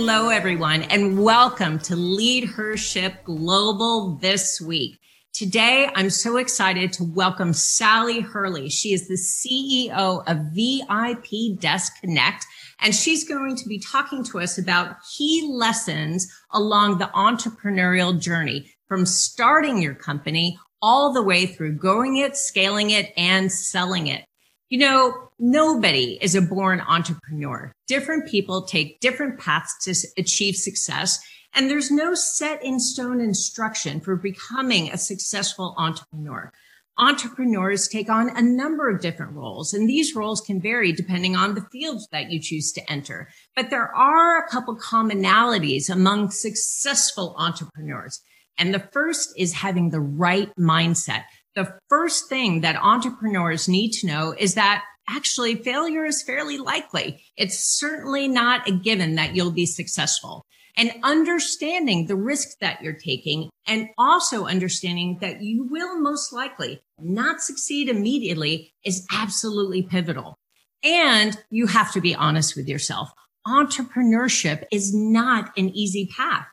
Hello, everyone, and welcome to Lead Her Ship Global this week. Today, I'm so excited to welcome Sally Hurley. She is the CEO of VIP Desk Connect, and she's going to be talking to us about key lessons along the entrepreneurial journey from starting your company all the way through growing it, scaling it, and selling it. You know, nobody is a born entrepreneur. Different people take different paths to achieve success. And there's no set in stone instruction for becoming a successful entrepreneur. Entrepreneurs take on a number of different roles, and these roles can vary depending on the field that you choose to enter. But there are a couple commonalities among successful entrepreneurs. And the first is having the right mindset the first thing that entrepreneurs need to know is that actually failure is fairly likely. It's certainly not a given that you'll be successful and understanding the risk that you're taking and also understanding that you will most likely not succeed immediately is absolutely pivotal. And you have to be honest with yourself. Entrepreneurship is not an easy path.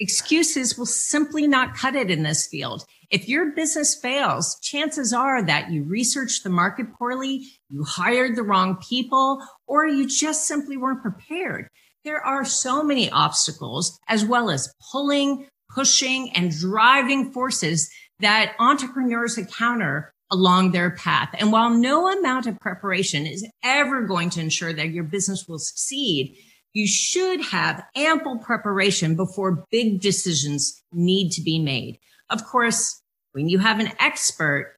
Excuses will simply not cut it in this field. If your business fails, chances are that you researched the market poorly, you hired the wrong people, or you just simply weren't prepared. There are so many obstacles as well as pulling, pushing, and driving forces that entrepreneurs encounter along their path. And while no amount of preparation is ever going to ensure that your business will succeed, you should have ample preparation before big decisions need to be made. Of course, when you have an expert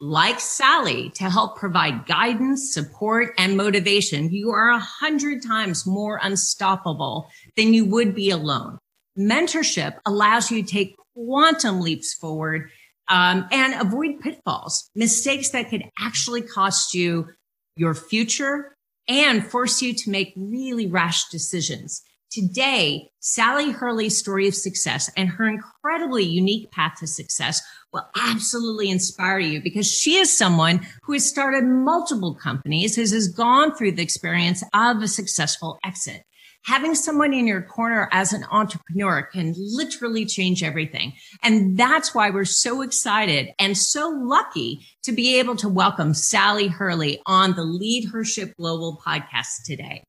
like Sally to help provide guidance, support, and motivation, you are a hundred times more unstoppable than you would be alone. Mentorship allows you to take quantum leaps forward um, and avoid pitfalls, mistakes that could actually cost you your future and force you to make really rash decisions. Today, Sally Hurley's story of success and her incredibly unique path to success will absolutely inspire you because she is someone who has started multiple companies, has gone through the experience of a successful exit having someone in your corner as an entrepreneur can literally change everything. And that's why we're so excited and so lucky to be able to welcome Sally Hurley on the Leadership Global podcast today.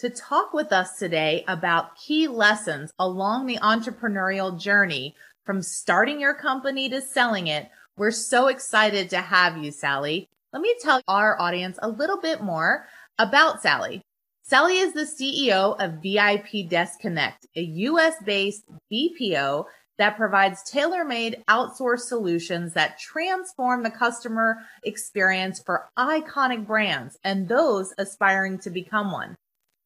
To talk with us today about key lessons along the entrepreneurial journey from starting your company to selling it, we're so excited to have you, Sally. Let me tell our audience a little bit more about Sally. Sally is the CEO of VIP Desk Connect, a US based BPO that provides tailor made outsourced solutions that transform the customer experience for iconic brands and those aspiring to become one.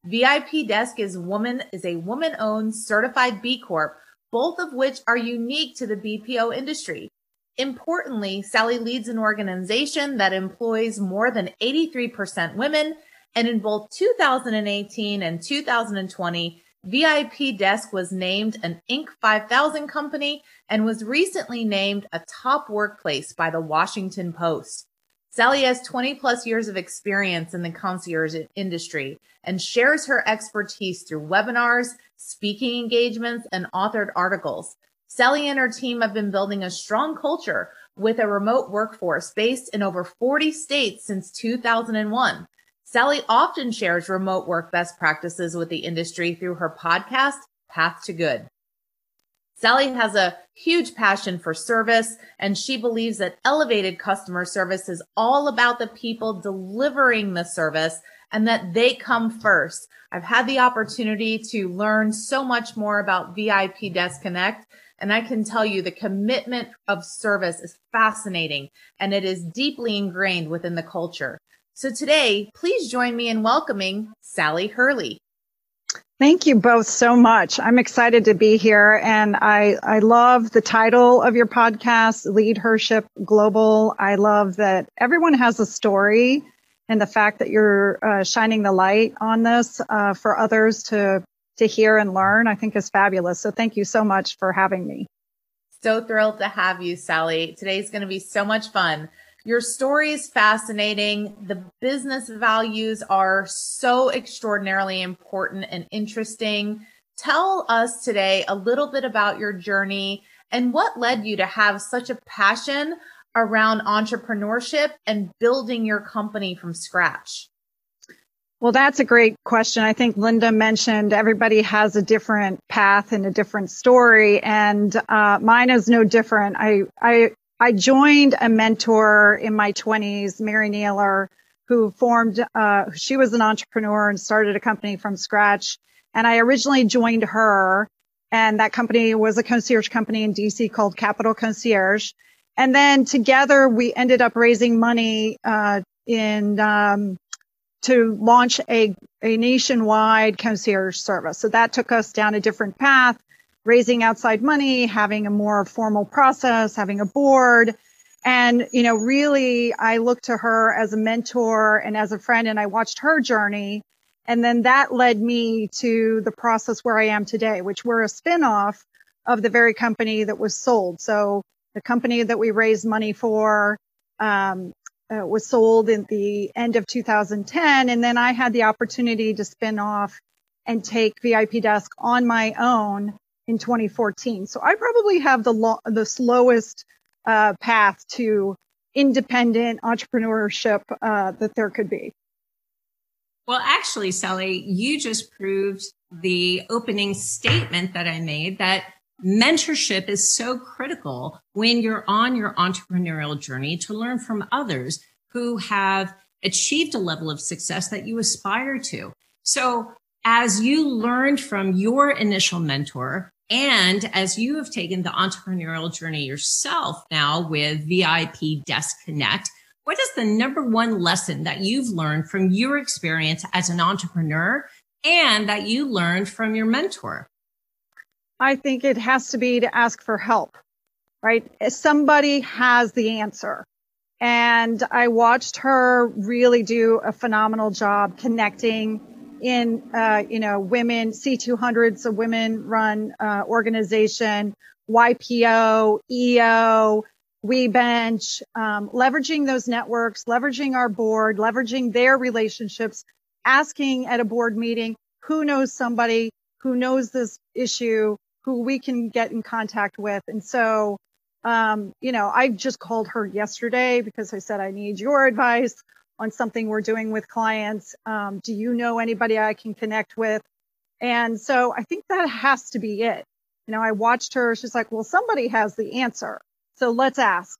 VIP Desk is woman is a woman owned certified B Corp, both of which are unique to the BPO industry. Importantly, Sally leads an organization that employs more than 83% women and in both 2018 and 2020, VIP Desk was named an Inc. 5000 company and was recently named a top workplace by the Washington Post. Sally has 20 plus years of experience in the concierge industry and shares her expertise through webinars, speaking engagements, and authored articles. Sally and her team have been building a strong culture with a remote workforce based in over 40 states since 2001. Sally often shares remote work best practices with the industry through her podcast, Path to Good. Sally has a huge passion for service and she believes that elevated customer service is all about the people delivering the service and that they come first. I've had the opportunity to learn so much more about VIP Desk Connect and I can tell you the commitment of service is fascinating and it is deeply ingrained within the culture. So today, please join me in welcoming Sally Hurley. Thank you both so much. I'm excited to be here and I, I love the title of your podcast, Lead Hership Global. I love that everyone has a story and the fact that you're uh, shining the light on this uh, for others to, to hear and learn, I think is fabulous. So thank you so much for having me. So thrilled to have you, Sally. Today's going to be so much fun. Your story is fascinating. The business values are so extraordinarily important and interesting. Tell us today a little bit about your journey and what led you to have such a passion around entrepreneurship and building your company from scratch. Well, that's a great question. I think Linda mentioned everybody has a different path and a different story, and uh, mine is no different. I, I I joined a mentor in my 20s, Mary Naylor, who formed, uh, she was an entrepreneur and started a company from scratch. And I originally joined her, and that company was a concierge company in DC called Capital Concierge. And then together we ended up raising money uh, in um, to launch a, a nationwide concierge service. So that took us down a different path raising outside money, having a more formal process, having a board. And, you know, really, I looked to her as a mentor and as a friend, and I watched her journey. And then that led me to the process where I am today, which we're a spinoff of the very company that was sold. So the company that we raised money for um, uh, was sold in the end of 2010. And then I had the opportunity to spin off and take VIP Desk on my own in 2014. So I probably have the lo- the slowest uh, path to independent entrepreneurship uh, that there could be. Well, actually, Sally, you just proved the opening statement that I made that mentorship is so critical when you're on your entrepreneurial journey to learn from others who have achieved a level of success that you aspire to. So as you learned from your initial mentor, and as you have taken the entrepreneurial journey yourself now with VIP Desk Connect, what is the number one lesson that you've learned from your experience as an entrepreneur and that you learned from your mentor? I think it has to be to ask for help, right? Somebody has the answer. And I watched her really do a phenomenal job connecting in, uh, you know, women, C200s, a women run uh, organization, YPO, EO, WBENC, um, leveraging those networks, leveraging our board, leveraging their relationships, asking at a board meeting who knows somebody who knows this issue, who we can get in contact with. And so, um, you know, I just called her yesterday because I said, I need your advice on something we're doing with clients. Um, do you know anybody I can connect with? And so I think that has to be it. You know, I watched her. She's like, well, somebody has the answer. So let's ask.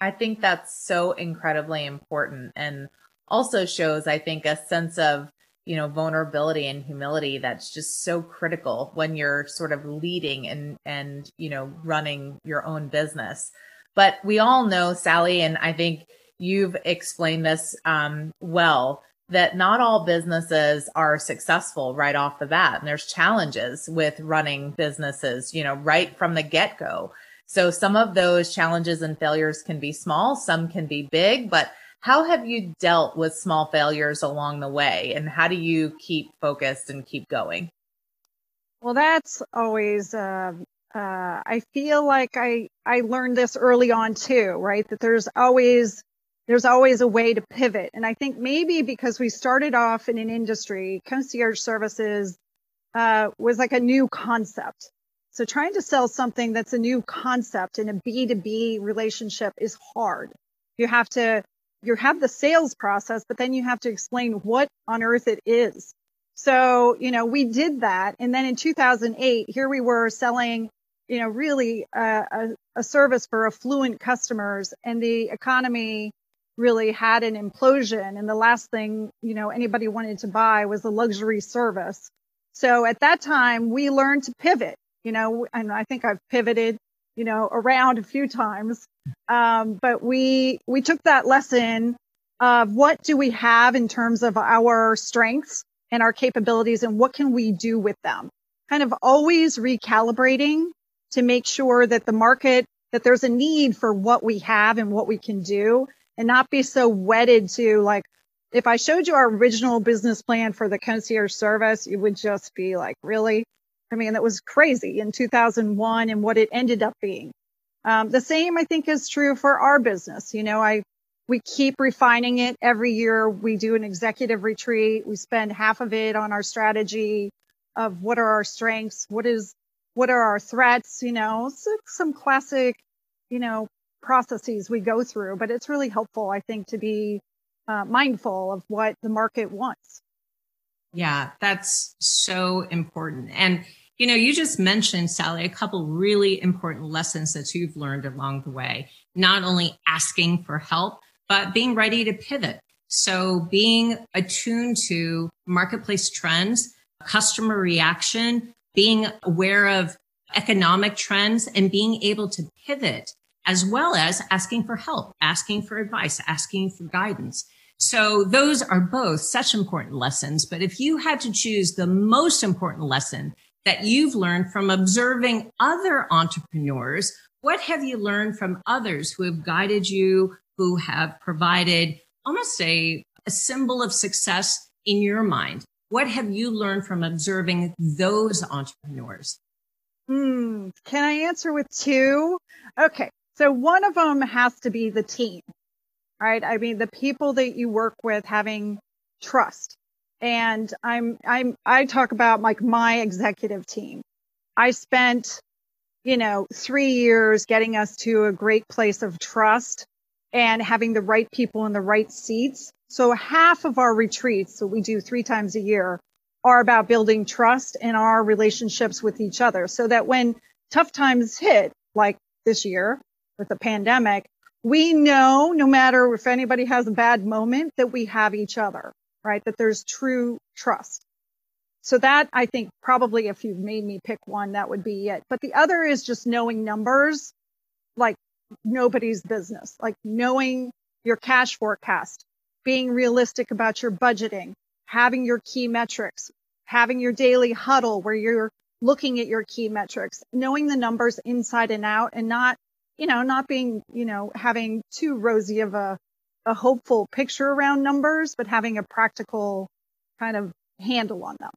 I think that's so incredibly important and also shows, I think, a sense of, you know, vulnerability and humility that's just so critical when you're sort of leading and, and, you know, running your own business. But we all know, Sally, and I think you've explained this um, well that not all businesses are successful right off the bat. And there's challenges with running businesses you know right from the get-go. So some of those challenges and failures can be small some can be big but how have you dealt with small failures along the way? And how do you keep focused and keep going? Well that's always uh, uh, i feel like i i learned this early on too right? That there's always there's always a way to pivot. And I think maybe because we started off in an industry, concierge services uh, was like a new concept. So trying to sell something that's a new concept in a B2B relationship is hard. You have to, you have the sales process, but then you have to explain what on earth it is. So, you know, we did that. And then in 2008, here we were selling, you know, really a, a service for affluent customers and the economy really had an implosion and the last thing, you know, anybody wanted to buy was a luxury service. So at that time we learned to pivot, you know, and I think I've pivoted, you know, around a few times. Um, but we, we took that lesson of what do we have in terms of our strengths and our capabilities and what can we do with them? Kind of always recalibrating to make sure that the market, that there's a need for what we have and what we can do and not be so wedded to like, if I showed you our original business plan for the concierge service, you would just be like, really? I mean, that was crazy in 2001 and what it ended up being. Um, the same, I think, is true for our business. You know, I we keep refining it every year. We do an executive retreat. We spend half of it on our strategy of what are our strengths, what is what are our threats. You know, some classic, you know, processes we go through. But it's really helpful, I think, to be uh, mindful of what the market wants. Yeah, that's so important. And, you know, you just mentioned, Sally, a couple really important lessons that you've learned along the way, not only asking for help, but being ready to pivot. So being attuned to marketplace trends, customer reaction, being aware of economic trends and being able to pivot as well as asking for help, asking for advice, asking for guidance. So those are both such important lessons. But if you had to choose the most important lesson that you've learned from observing other entrepreneurs, what have you learned from others who have guided you, who have provided almost a, a symbol of success in your mind? What have you learned from observing those entrepreneurs? Hmm. Can I answer with two? Okay. So one of them has to be the team right? I mean, the people that you work with having trust. And I'm, I'm, I talk about like my executive team. I spent, you know, three years getting us to a great place of trust and having the right people in the right seats. So half of our retreats that we do three times a year are about building trust in our relationships with each other so that when tough times hit, like this year with the pandemic, we know no matter if anybody has a bad moment that we have each other, right? That there's true trust. So that I think probably if you've made me pick one, that would be it. But the other is just knowing numbers like nobody's business, like knowing your cash forecast, being realistic about your budgeting, having your key metrics, having your daily huddle where you're looking at your key metrics, knowing the numbers inside and out and not you know, not being, you know, having too rosy of a, a hopeful picture around numbers, but having a practical kind of handle on them.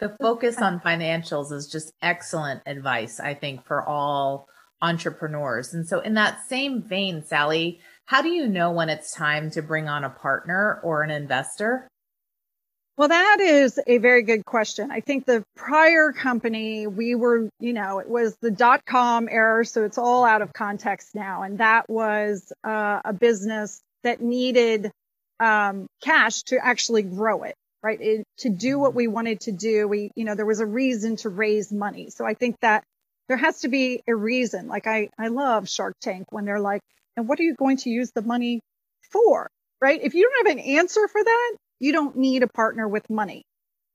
The focus on financials is just excellent advice, I think, for all entrepreneurs. And so, in that same vein, Sally, how do you know when it's time to bring on a partner or an investor? Well, that is a very good question. I think the prior company, we were, you know, it was the dot com era, so it's all out of context now. And that was uh, a business that needed um, cash to actually grow it, right? It, to do what we wanted to do, we, you know, there was a reason to raise money. So I think that there has to be a reason. Like I, I love Shark Tank when they're like, and what are you going to use the money for? Right? If you don't have an answer for that, you don't need a partner with money,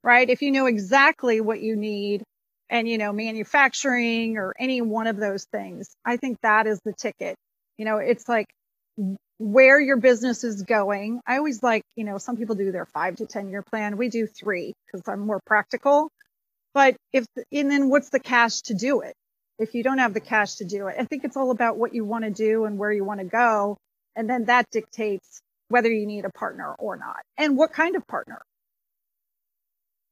right? If you know exactly what you need and, you know, manufacturing or any one of those things, I think that is the ticket. You know, it's like where your business is going. I always like, you know, some people do their five to 10 year plan. We do three because I'm more practical. But if, and then what's the cash to do it? If you don't have the cash to do it, I think it's all about what you want to do and where you want to go. And then that dictates whether you need a partner or not and what kind of partner.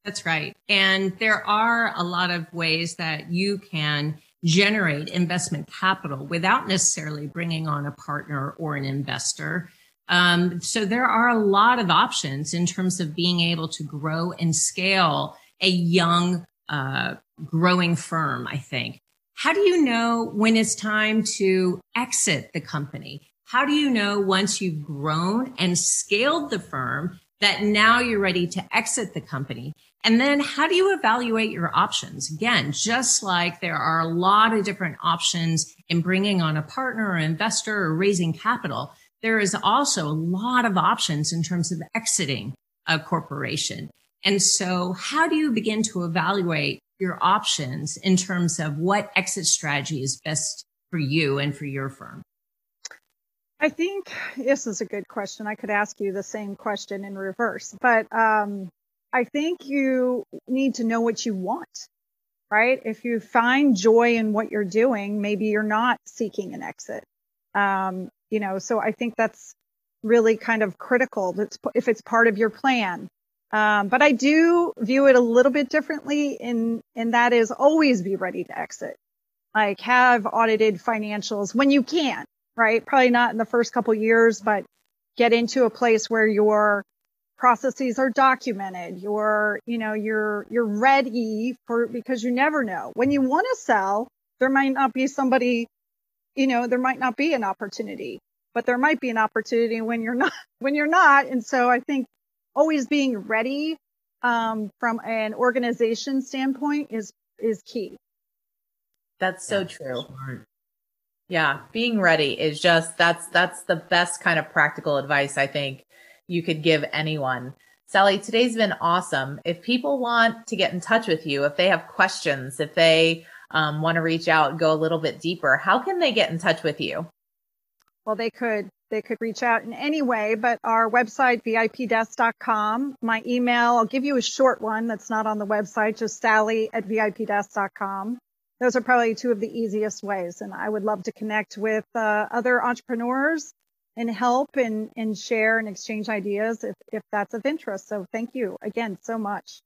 That's right. And there are a lot of ways that you can generate investment capital without necessarily bringing on a partner or an investor. Um, so there are a lot of options in terms of being able to grow and scale a young, uh, growing firm, I think. How do you know when it's time to exit the company? How do you know once you've grown and scaled the firm that now you're ready to exit the company? And then how do you evaluate your options? Again, just like there are a lot of different options in bringing on a partner or investor or raising capital, there is also a lot of options in terms of exiting a corporation. And so how do you begin to evaluate your options in terms of what exit strategy is best for you and for your firm? I think this is a good question. I could ask you the same question in reverse, but um, I think you need to know what you want, right? If you find joy in what you're doing, maybe you're not seeking an exit. Um, you know, so I think that's really kind of critical that's, if it's part of your plan. Um, but I do view it a little bit differently in, in that is always be ready to exit. Like have audited financials when you can, right? Probably not in the first couple years, but get into a place where your processes are documented. You're, you know, you're, you're ready for, because you never know when you want to sell, there might not be somebody, you know, there might not be an opportunity, but there might be an opportunity when you're not, when you're not. And so I think always being ready, um, from an organization standpoint is, is key. That's so true. Yeah, being ready is just that's that's the best kind of practical advice I think you could give anyone. Sally, today's been awesome. If people want to get in touch with you, if they have questions, if they um, want to reach out, go a little bit deeper, how can they get in touch with you? Well, they could they could reach out in any way, but our website, vipdesk.com, my email, I'll give you a short one that's not on the website, just sally at vipdesk.com those are probably two of the easiest ways. And I would love to connect with uh, other entrepreneurs and help and, and share and exchange ideas if, if that's of interest. So thank you again so much.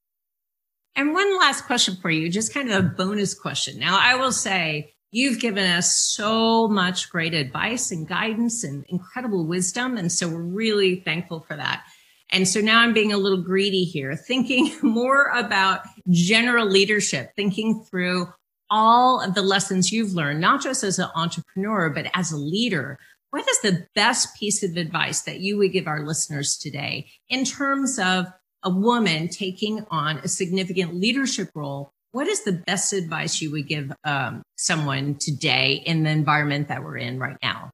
And one last question for you, just kind of a bonus question. Now, I will say you've given us so much great advice and guidance and incredible wisdom. And so we're really thankful for that. And so now I'm being a little greedy here, thinking more about general leadership, thinking through all of the lessons you've learned, not just as an entrepreneur, but as a leader, what is the best piece of advice that you would give our listeners today in terms of a woman taking on a significant leadership role? What is the best advice you would give um, someone today in the environment that we're in right now?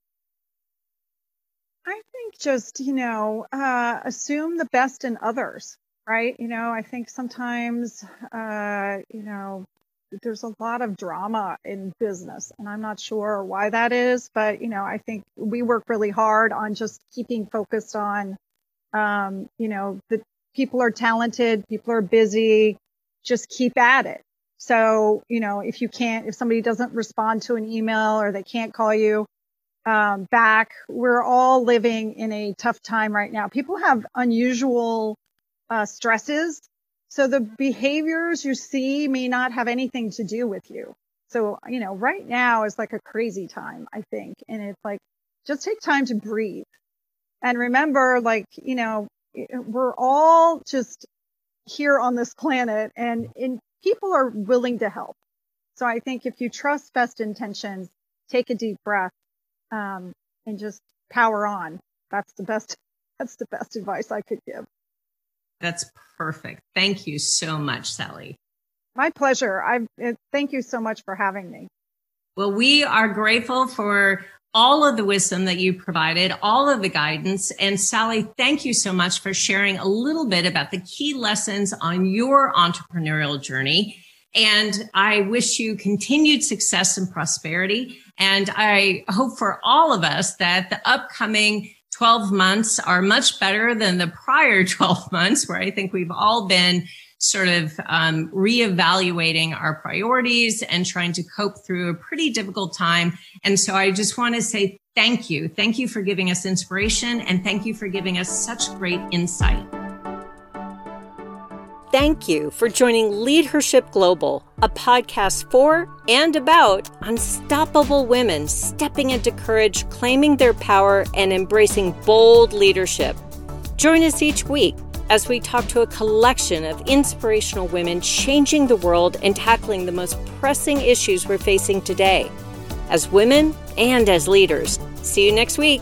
I think just, you know, uh, assume the best in others, right? You know, I think sometimes, uh, you know, there's a lot of drama in business and i'm not sure why that is but you know i think we work really hard on just keeping focused on um, you know the people are talented people are busy just keep at it. So you know if you can't if somebody doesn't respond to an email or they can't call you um, back we're all living in a tough time right now. People have unusual uh, stresses so the behaviors you see may not have anything to do with you. So, you know, right now is like a crazy time, I think. And it's like, just take time to breathe. And remember, like, you know, we're all just here on this planet and, and people are willing to help. So I think if you trust best intentions, take a deep breath, um, and just power on. That's the best, that's the best advice I could give. That's perfect. Thank you so much, Sally. My pleasure. I uh, thank you so much for having me. Well, we are grateful for all of the wisdom that you provided, all of the guidance. And Sally, thank you so much for sharing a little bit about the key lessons on your entrepreneurial journey. And I wish you continued success and prosperity. And I hope for all of us that the upcoming 12 months are much better than the prior 12 months, where I think we've all been sort of um, reevaluating our priorities and trying to cope through a pretty difficult time. And so I just want to say thank you. Thank you for giving us inspiration and thank you for giving us such great insight. Thank you for joining Leadership Global, a podcast for and about unstoppable women stepping into courage, claiming their power, and embracing bold leadership. Join us each week as we talk to a collection of inspirational women changing the world and tackling the most pressing issues we're facing today, as women and as leaders. See you next week.